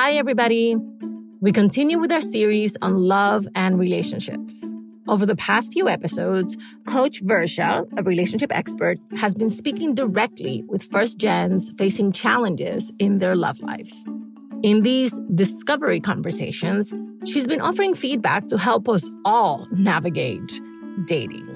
Hi, everybody. We continue with our series on love and relationships. Over the past few episodes, Coach Varsha, a relationship expert, has been speaking directly with first gens facing challenges in their love lives. In these discovery conversations, she's been offering feedback to help us all navigate dating.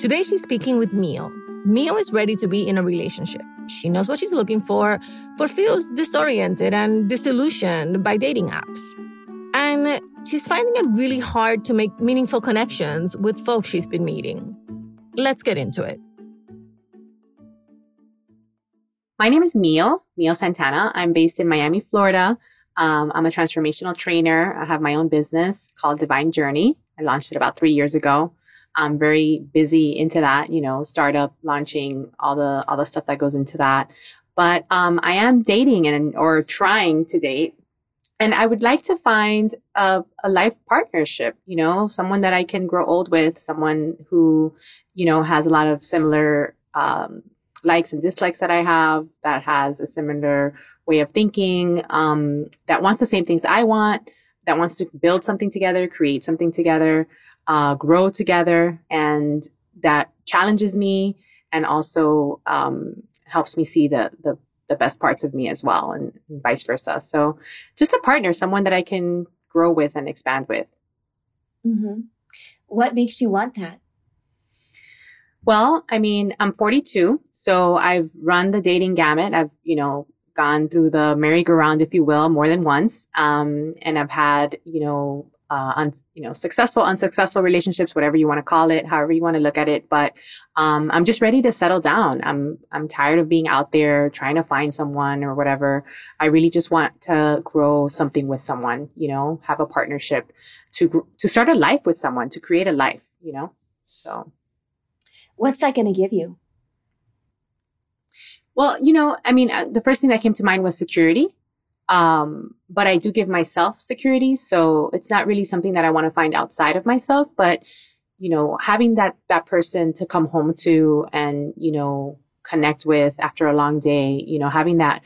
Today, she's speaking with Mio. Mio is ready to be in a relationship. She knows what she's looking for, but feels disoriented and disillusioned by dating apps. And she's finding it really hard to make meaningful connections with folks she's been meeting. Let's get into it. My name is Mio, Mio Santana. I'm based in Miami, Florida. Um, I'm a transformational trainer. I have my own business called Divine Journey. I launched it about three years ago. I'm very busy into that, you know, startup launching all the all the stuff that goes into that. But um, I am dating and or trying to date and I would like to find a, a life partnership, you know, someone that I can grow old with, someone who, you know, has a lot of similar um, likes and dislikes that I have, that has a similar way of thinking, um, that wants the same things I want, that wants to build something together, create something together, uh, grow together, and that challenges me and also um, helps me see the the the best parts of me as well and, and vice versa. So just a partner, someone that I can grow with and expand with. Mm-hmm. What makes you want that? Well, I mean, I'm 42, so I've run the dating gamut. I've, you know, gone through the merry-go-round, if you will, more than once. Um, and I've had, you know, uh, un, you know, successful, unsuccessful relationships, whatever you want to call it, however you want to look at it. But um, I'm just ready to settle down. I'm I'm tired of being out there trying to find someone or whatever. I really just want to grow something with someone. You know, have a partnership to to start a life with someone, to create a life. You know, so what's that going to give you? Well, you know, I mean, uh, the first thing that came to mind was security. Um, but I do give myself security. So it's not really something that I want to find outside of myself, but you know, having that, that person to come home to and, you know, connect with after a long day, you know, having that,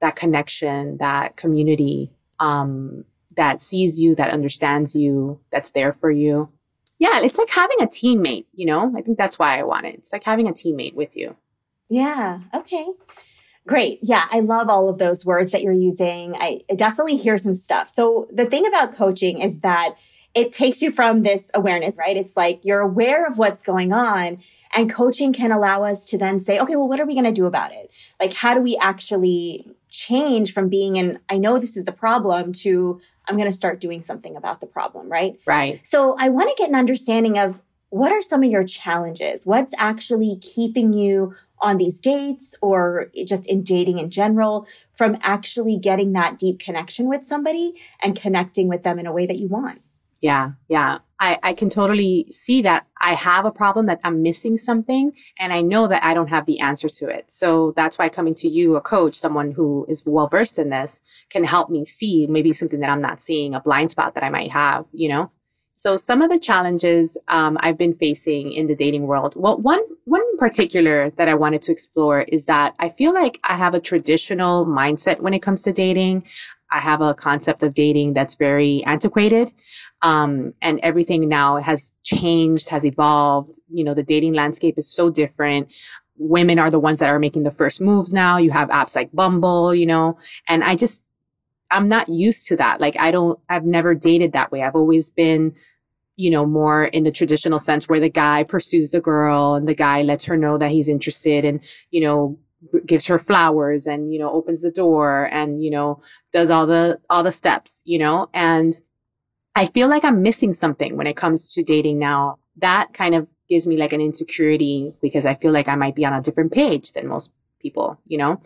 that connection, that community, um, that sees you, that understands you, that's there for you. Yeah, it's like having a teammate, you know? I think that's why I want it. It's like having a teammate with you. Yeah. Okay. Great. Yeah, I love all of those words that you're using. I, definitely hear some stuff. So the thing about coaching is that it takes you from this awareness, right? It's like you're aware of what's going on and coaching can allow us to then say, okay, well, what are we going to do about it? Like, how do we actually change from being in, I know this is the problem to I'm going to start doing something about the problem, right? Right. So I want to get an understanding of what are some of your challenges? What's actually keeping you on these dates or just in dating in general from actually getting that deep connection with somebody and connecting with them in a way that you want? Yeah, yeah. I, I can totally see that I have a problem that I'm missing something and I know that I don't have the answer to it. So that's why coming to you, a coach, someone who is well versed in this can help me see maybe something that I'm not seeing, a blind spot that I might have, you know? So some of the challenges um, I've been facing in the dating world. Well, one one in particular that I wanted to explore is that I feel like I have a traditional mindset when it comes to dating. I have a concept of dating that's very antiquated, um, and everything now has changed, has evolved. You know, the dating landscape is so different. Women are the ones that are making the first moves now. You have apps like Bumble, you know, and I just I'm not used to that. Like I don't, I've never dated that way. I've always been, you know, more in the traditional sense where the guy pursues the girl and the guy lets her know that he's interested and, you know, gives her flowers and, you know, opens the door and, you know, does all the, all the steps, you know, and I feel like I'm missing something when it comes to dating now. That kind of gives me like an insecurity because I feel like I might be on a different page than most people, you know?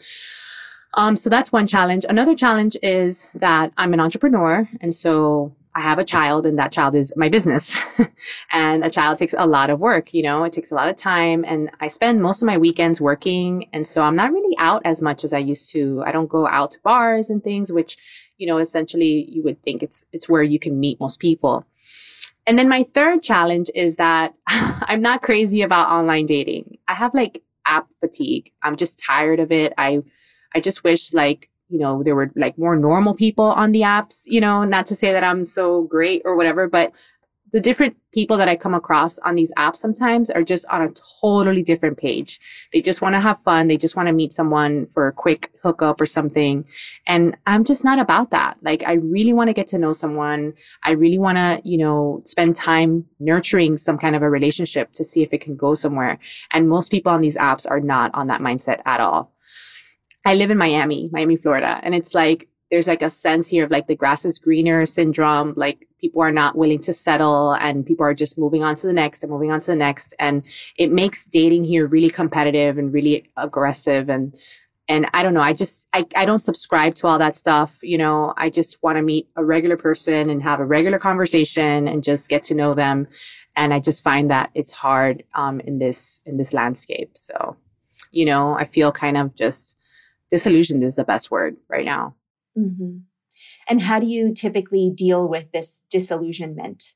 Um, so that's one challenge. Another challenge is that I'm an entrepreneur. And so I have a child and that child is my business. and a child takes a lot of work, you know, it takes a lot of time and I spend most of my weekends working. And so I'm not really out as much as I used to. I don't go out to bars and things, which, you know, essentially you would think it's, it's where you can meet most people. And then my third challenge is that I'm not crazy about online dating. I have like app fatigue. I'm just tired of it. I, I just wish like, you know, there were like more normal people on the apps, you know, not to say that I'm so great or whatever, but the different people that I come across on these apps sometimes are just on a totally different page. They just want to have fun. They just want to meet someone for a quick hookup or something. And I'm just not about that. Like, I really want to get to know someone. I really want to, you know, spend time nurturing some kind of a relationship to see if it can go somewhere. And most people on these apps are not on that mindset at all. I live in Miami, Miami, Florida, and it's like there's like a sense here of like the grass is greener syndrome. Like people are not willing to settle and people are just moving on to the next and moving on to the next. And it makes dating here really competitive and really aggressive. And, and I don't know. I just, I, I don't subscribe to all that stuff. You know, I just want to meet a regular person and have a regular conversation and just get to know them. And I just find that it's hard, um, in this, in this landscape. So, you know, I feel kind of just disillusioned is the best word right now. Mm-hmm. And how do you typically deal with this disillusionment?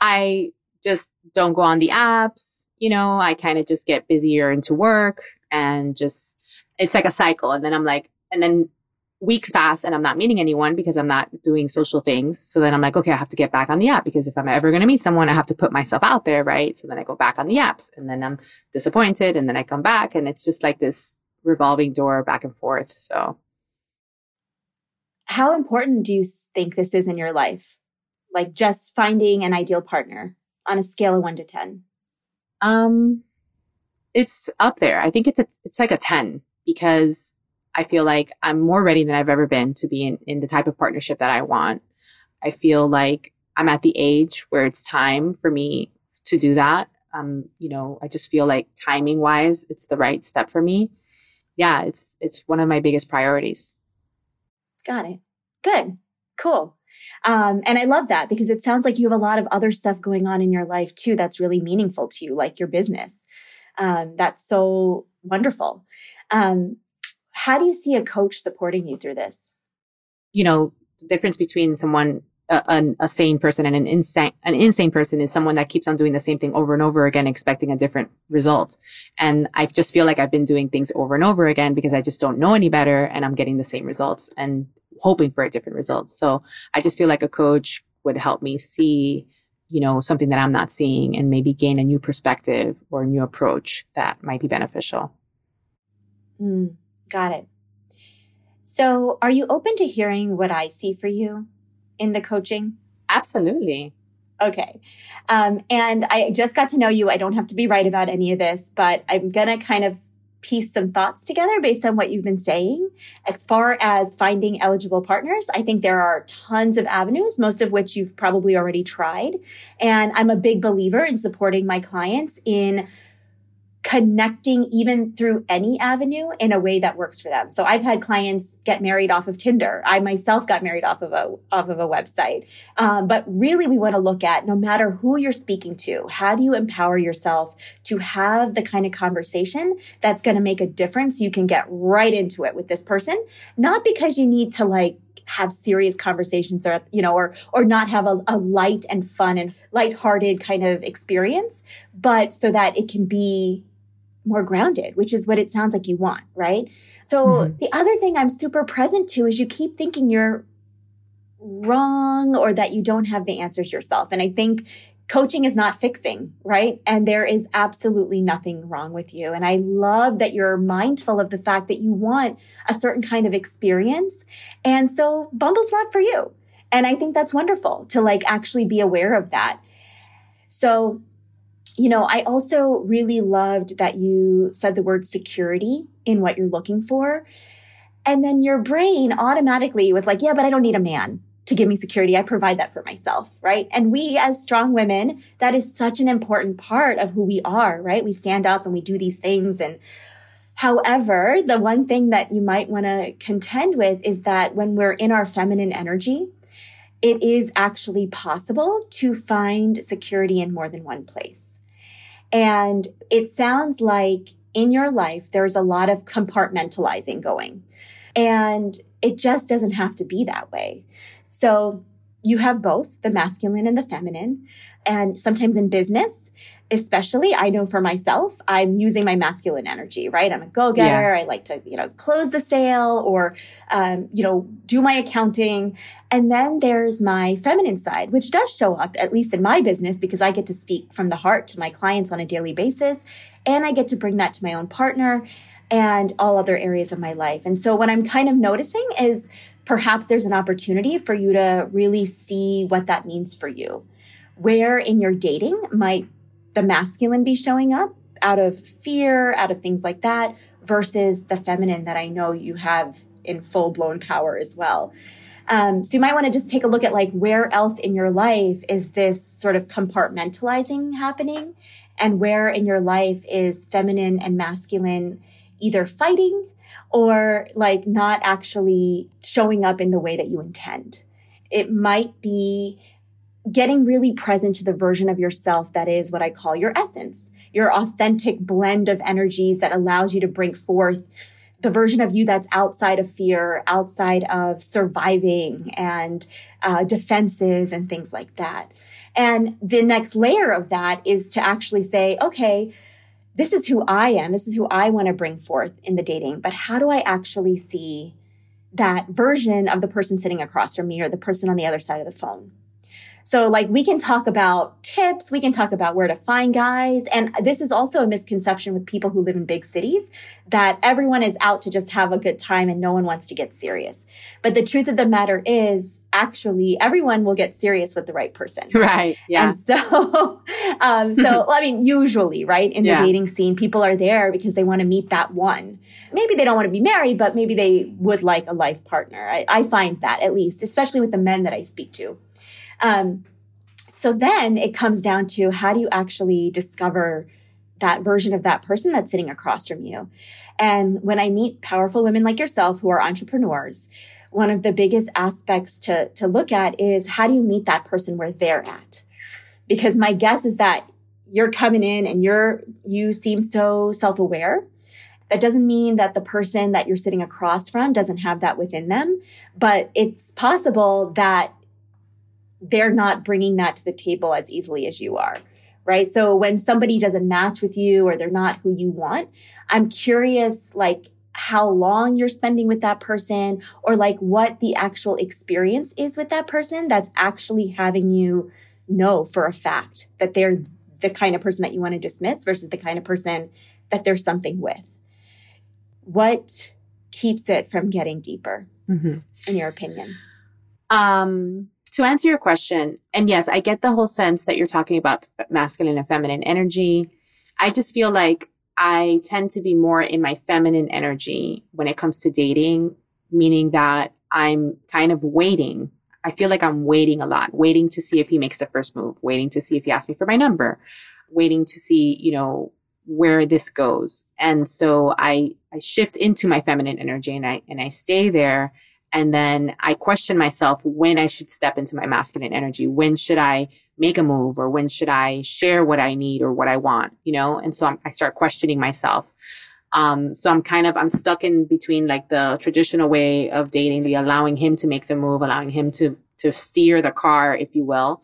I just don't go on the apps. You know, I kind of just get busier into work and just, it's like a cycle. And then I'm like, and then weeks pass and I'm not meeting anyone because I'm not doing social things. So then I'm like, okay, I have to get back on the app because if I'm ever going to meet someone, I have to put myself out there, right? So then I go back on the apps and then I'm disappointed and then I come back and it's just like this revolving door back and forth. So how important do you think this is in your life? Like just finding an ideal partner on a scale of one to 10? Um, it's up there. I think it's a, it's like a 10 because I feel like I'm more ready than I've ever been to be in, in the type of partnership that I want. I feel like I'm at the age where it's time for me to do that. Um, you know, I just feel like timing wise, it's the right step for me. Yeah, it's, it's one of my biggest priorities. Got it. Good. Cool. Um, and I love that because it sounds like you have a lot of other stuff going on in your life too that's really meaningful to you, like your business. Um, that's so wonderful. Um, how do you see a coach supporting you through this? You know, the difference between someone a, a, sane person and an insane an insane person is someone that keeps on doing the same thing over and over again expecting a different result. And i just feel like i've been doing things over and over again because i just don't know any better and i'm getting the same results and hoping for a different result. So i just feel like a coach would help me see you know something that i'm not seeing and maybe gain a new perspective or a new approach that might be beneficial. Mm, got it. So are you open to hearing what i see for you in the coaching? Absolutely. Okay. Um, and I just got to know you. I don't have to be right about any of this, but I'm going to kind of piece some thoughts together based on what you've been saying. As far as finding eligible partners, I think there are tons of avenues, most of which you've probably already tried. And I'm a big believer in supporting my clients in connecting even through any avenue in a way that works for them. So I've had clients get married off of Tinder. I myself got married off of a off of a website. Um, but really, we want to look at no matter who you're speaking to, how do you empower yourself to have the kind of conversation that's going to make a difference? You can get right into it with this person, not because you need to like have serious conversations or you know or or not have a, a light and fun and lighthearted kind of experience but so that it can be more grounded, which is what it sounds like you want, right? So mm-hmm. the other thing I'm super present to is you keep thinking you're wrong or that you don't have the answers yourself. And I think coaching is not fixing, right? And there is absolutely nothing wrong with you. And I love that you're mindful of the fact that you want a certain kind of experience. And so Bumble's not for you. And I think that's wonderful to like actually be aware of that. So you know, I also really loved that you said the word security in what you're looking for. And then your brain automatically was like, yeah, but I don't need a man to give me security. I provide that for myself, right? And we as strong women, that is such an important part of who we are, right? We stand up and we do these things. And however, the one thing that you might want to contend with is that when we're in our feminine energy, it is actually possible to find security in more than one place. And it sounds like in your life, there's a lot of compartmentalizing going. And it just doesn't have to be that way. So you have both the masculine and the feminine. And sometimes in business, especially I know for myself, I'm using my masculine energy, right? I'm a go-getter. Yeah. I like to, you know, close the sale or, um, you know, do my accounting. And then there's my feminine side, which does show up, at least in my business, because I get to speak from the heart to my clients on a daily basis. And I get to bring that to my own partner and all other areas of my life. And so what I'm kind of noticing is perhaps there's an opportunity for you to really see what that means for you. Where in your dating might the masculine be showing up out of fear, out of things like that, versus the feminine that I know you have in full blown power as well. Um, so you might want to just take a look at like where else in your life is this sort of compartmentalizing happening and where in your life is feminine and masculine either fighting or like not actually showing up in the way that you intend. It might be getting really present to the version of yourself that is what I call your essence, your authentic blend of energies that allows you to bring forth the version of you that's outside of fear, outside of surviving and uh, defenses and things like that. And the next layer of that is to actually say, okay, this is who I am. This is who I want to bring forth in the dating. But how do I actually see that version of the person sitting across from me or the person on the other side of the phone? So like we can talk about tips, we can talk about where to find guys. And this is also a misconception with people who live in big cities that everyone is out to just have a good time and no one wants to get serious. But the truth of the matter is actually everyone will get serious with the right person. Right. Yeah. And so, um, so, well, I mean, usually, right, in the dating scene, people are there because they want to meet that one. Maybe they don't want to be married, but maybe they would like a life partner. I, I find that at least, especially with the men that I speak to. Um, so then it comes down to how do you actually discover that version of that person that's sitting across from you? And when I meet powerful women like yourself who are entrepreneurs, one of the biggest aspects to, to look at is how do you meet that person where they're at? Because my guess is that you're coming in and you're, you seem so self-aware. That doesn't mean that the person that you're sitting across from doesn't have that within them, but it's possible that they're not bringing that to the table as easily as you are. Right. So when somebody doesn't match with you or they're not who you want, I'm curious, like, how long you're spending with that person or like what the actual experience is with that person that's actually having you know for a fact that they're the kind of person that you want to dismiss versus the kind of person that there's something with. What keeps it from getting deeper, mm-hmm. in your opinion? Um, to answer your question, and yes, I get the whole sense that you're talking about masculine and feminine energy. I just feel like I tend to be more in my feminine energy when it comes to dating, meaning that I'm kind of waiting. I feel like I'm waiting a lot, waiting to see if he makes the first move, waiting to see if he asks me for my number, waiting to see, you know, where this goes. And so I, I shift into my feminine energy and I, and I stay there and then I question myself when I should step into my masculine energy. When should I make a move or when should I share what I need or what I want, you know? And so I'm, i start questioning myself. Um, so I'm kind of, I'm stuck in between like the traditional way of dating, the allowing him to make the move, allowing him to, to steer the car, if you will,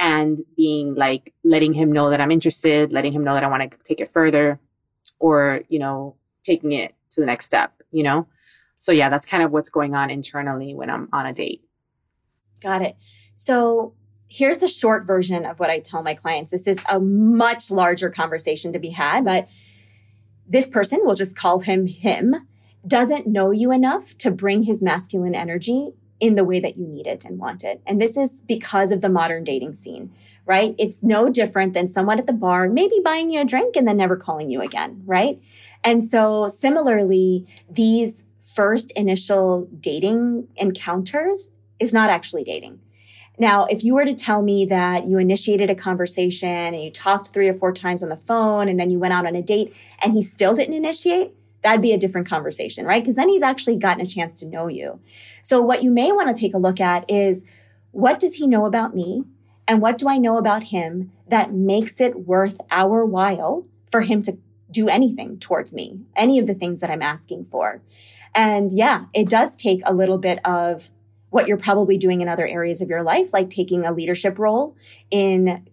and being like, letting him know that I'm interested, letting him know that I want to take it further or, you know, taking it to the next step, you know? So yeah, that's kind of what's going on internally when I'm on a date. Got it. So here's the short version of what I tell my clients. This is a much larger conversation to be had, but this person, we'll just call him him, doesn't know you enough to bring his masculine energy in the way that you need it and want it. And this is because of the modern dating scene, right? It's no different than someone at the bar, maybe buying you a drink and then never calling you again, right? And so similarly, these first initial dating encounters is not actually dating. Now, if you were to tell me that you initiated a conversation and you talked three or four times on the phone and then you went out on a date and he still didn't initiate, that'd be a different conversation, right? Because then he's actually gotten a chance to know you. So what you may want to take a look at is what does he know about me? And what do I know about him that makes it worth our while for him to do anything towards me, any of the things that I'm asking for? And yeah, it does take a little bit of what you're probably doing in other areas of your life, like taking a leadership role in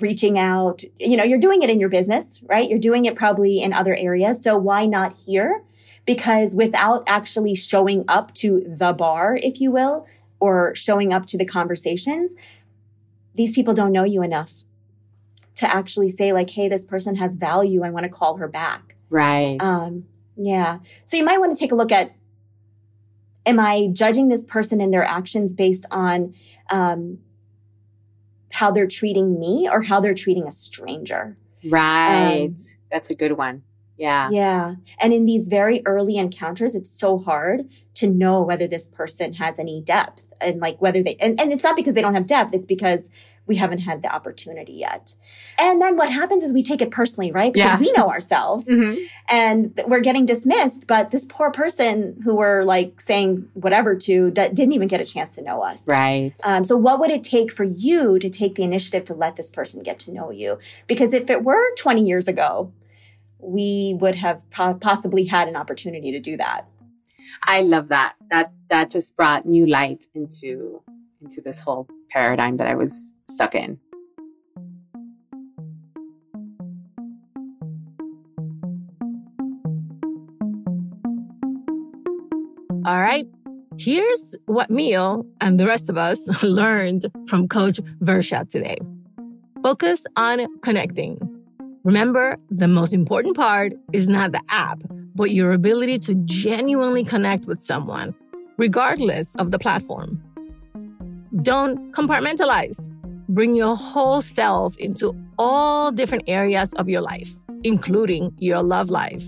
reaching out. You know, you're doing it in your business, right? You're doing it probably in other areas. So why not here? Because without actually showing up to the bar, if you will, or showing up to the conversations, these people don't know you enough to actually say like, Hey, this person has value. I want to call her back. Right. Um, yeah. So you might want to take a look at am I judging this person and their actions based on um, how they're treating me or how they're treating a stranger? Right. Um, That's a good one. Yeah. Yeah. And in these very early encounters, it's so hard to know whether this person has any depth and like whether they, and, and it's not because they don't have depth. It's because we haven't had the opportunity yet. And then what happens is we take it personally, right? Because yeah. we know ourselves mm-hmm. and we're getting dismissed, but this poor person who we're like saying whatever to didn't even get a chance to know us. Right. Um, so what would it take for you to take the initiative to let this person get to know you? Because if it were 20 years ago, we would have po- possibly had an opportunity to do that. I love that. That that just brought new light into into this whole paradigm that I was stuck in. All right. Here's what Mio and the rest of us learned from Coach Varsha today. Focus on connecting. Remember, the most important part is not the app, but your ability to genuinely connect with someone, regardless of the platform. Don't compartmentalize. Bring your whole self into all different areas of your life, including your love life.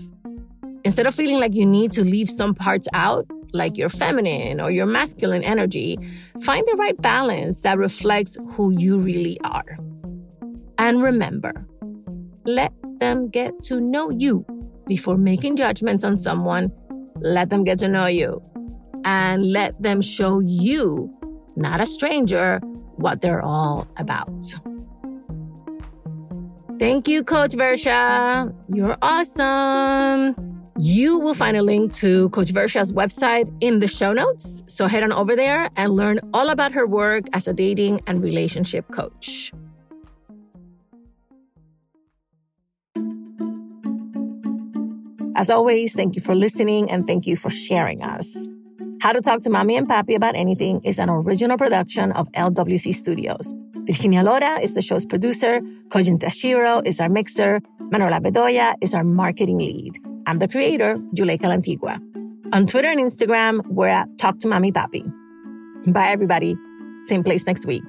Instead of feeling like you need to leave some parts out, like your feminine or your masculine energy, find the right balance that reflects who you really are. And remember, let them get to know you before making judgments on someone. Let them get to know you and let them show you not a stranger, what they're all about. Thank you, Coach Varsha. You're awesome. You will find a link to Coach Varsha's website in the show notes. So head on over there and learn all about her work as a dating and relationship coach. As always, thank you for listening and thank you for sharing us. How to Talk to Mami and Papi About Anything is an original production of LWC Studios. Virginia Lora is the show's producer. Kojin Tashiro is our mixer. Manuela Bedoya is our marketing lead. I'm the creator, Juleyka Lantigua. On Twitter and Instagram, we're at Talk to Mami Papi. Bye, everybody. Same place next week.